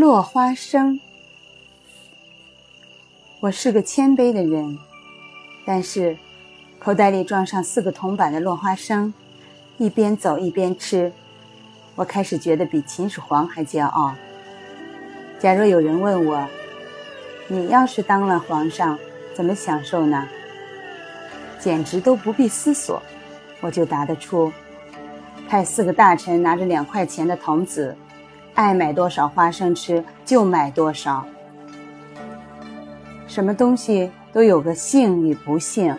落花生。我是个谦卑的人，但是口袋里装上四个铜板的落花生，一边走一边吃，我开始觉得比秦始皇还骄傲。假若有人问我，你要是当了皇上，怎么享受呢？简直都不必思索，我就答得出。派四个大臣拿着两块钱的铜子，爱买多少花生吃就买多少。什么东西都有个幸与不幸。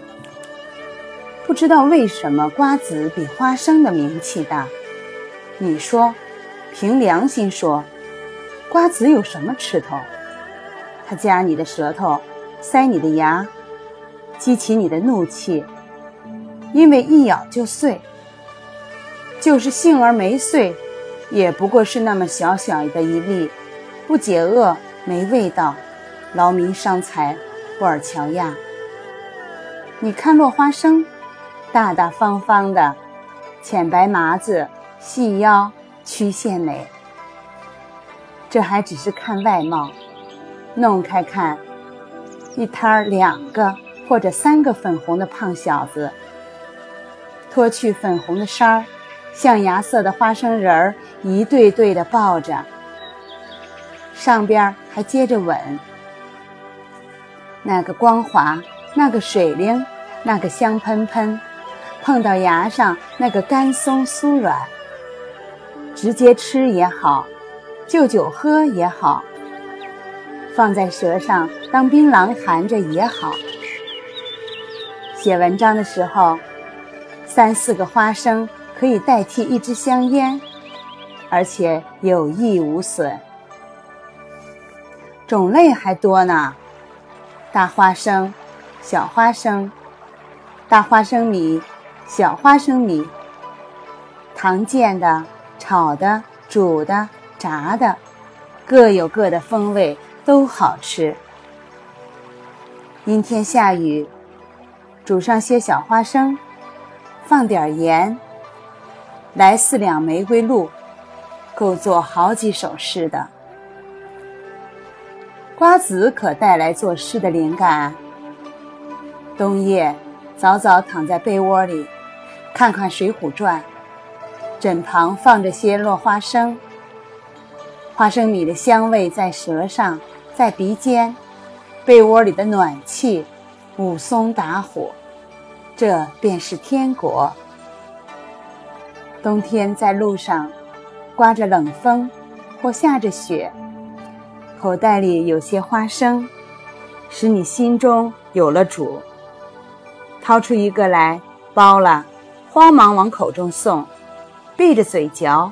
不知道为什么瓜子比花生的名气大。你说，凭良心说，瓜子有什么吃头？它夹你的舌头，塞你的牙，激起你的怒气，因为一咬就碎。就是杏儿没碎，也不过是那么小小的一粒，不解饿，没味道，劳民伤财，布尔乔亚。你看落花生，大大方方的，浅白麻子，细腰，曲线美。这还只是看外貌，弄开看，一摊儿两个或者三个粉红的胖小子，脱去粉红的衫儿。象牙色的花生仁儿一对对的抱着，上边还接着吻。那个光滑，那个水灵，那个香喷喷，碰到牙上那个干松酥软。直接吃也好，就酒喝也好，放在舌上当槟榔含着也好。写文章的时候，三四个花生。可以代替一支香烟，而且有益无损。种类还多呢，大花生、小花生、大花生米、小花生米，常见的、炒的、煮的、炸的，各有各的风味，都好吃。阴天下雨，煮上些小花生，放点盐。来四两玫瑰露，够做好几首诗的。瓜子可带来作诗的灵感。冬夜，早早躺在被窝里，看看《水浒传》，枕旁放着些落花生，花生米的香味在舌上，在鼻尖，被窝里的暖气，武松打虎，这便是天国。冬天在路上，刮着冷风，或下着雪，口袋里有些花生，使你心中有了主。掏出一个来，包了，慌忙往口中送，闭着嘴嚼，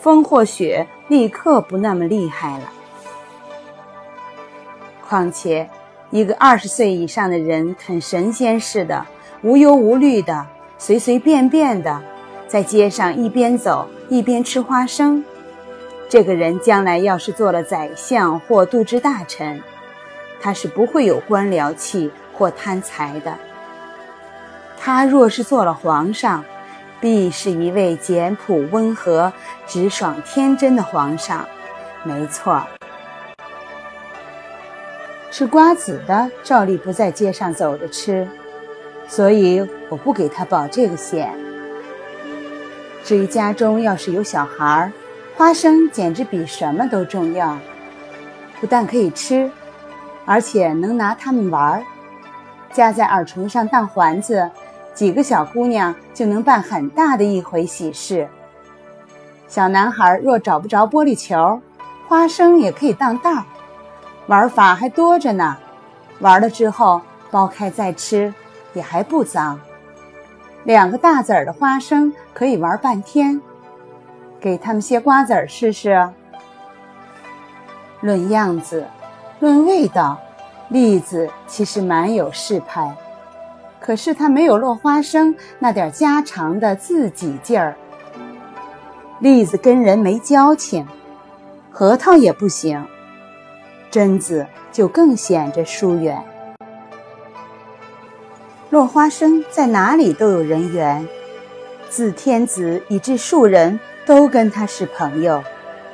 风或雪立刻不那么厉害了。况且，一个二十岁以上的人啃神仙似的，无忧无虑的，随随便便的。在街上一边走一边吃花生，这个人将来要是做了宰相或度支大臣，他是不会有官僚气或贪财的。他若是做了皇上，必是一位简朴温和、直爽天真的皇上。没错，吃瓜子的照例不在街上走着吃，所以我不给他保这个险。至于家中要是有小孩儿，花生简直比什么都重要。不但可以吃，而且能拿它们玩儿，夹在耳垂上当环子，几个小姑娘就能办很大的一回喜事。小男孩若找不着玻璃球，花生也可以当袋儿，玩法还多着呢。玩了之后剥开再吃，也还不脏。两个大籽儿的花生可以玩半天，给他们些瓜子儿试试。论样子，论味道，栗子其实蛮有势派，可是它没有落花生那点家常的自己劲儿。栗子跟人没交情，核桃也不行，榛子就更显着疏远。落花生在哪里都有人缘，自天子以至庶人都跟他是朋友，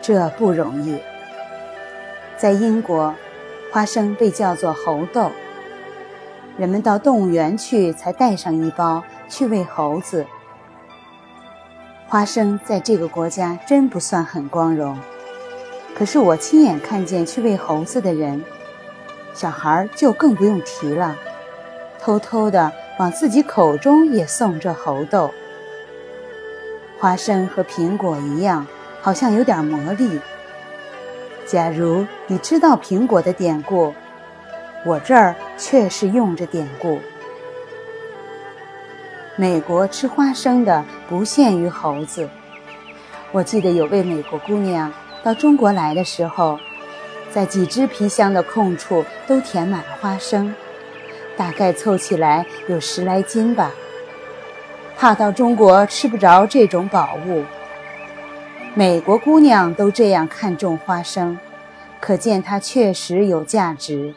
这不容易。在英国，花生被叫做猴豆。人们到动物园去才带上一包去喂猴子。花生在这个国家真不算很光荣，可是我亲眼看见去喂猴子的人，小孩就更不用提了，偷偷的往自己口中也送着猴豆。花生和苹果一样，好像有点魔力。假如你知道苹果的典故，我这儿确实用着典故。美国吃花生的不限于猴子。我记得有位美国姑娘到中国来的时候，在几只皮箱的空处都填满了花生，大概凑起来有十来斤吧。怕到中国吃不着这种宝物，美国姑娘都这样看重花生，可见它确实有价值。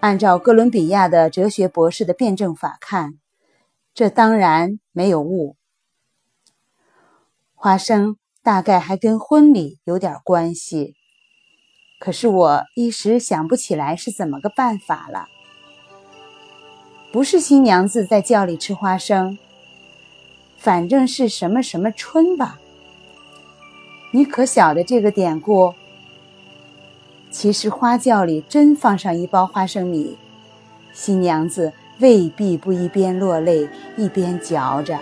按照哥伦比亚的哲学博士的辩证法看。这当然没有误。花生大概还跟婚礼有点关系，可是我一时想不起来是怎么个办法了。不是新娘子在轿里吃花生，反正是什么什么春吧。你可晓得这个典故？其实花轿里真放上一包花生米，新娘子。未必不一边落泪一边嚼着。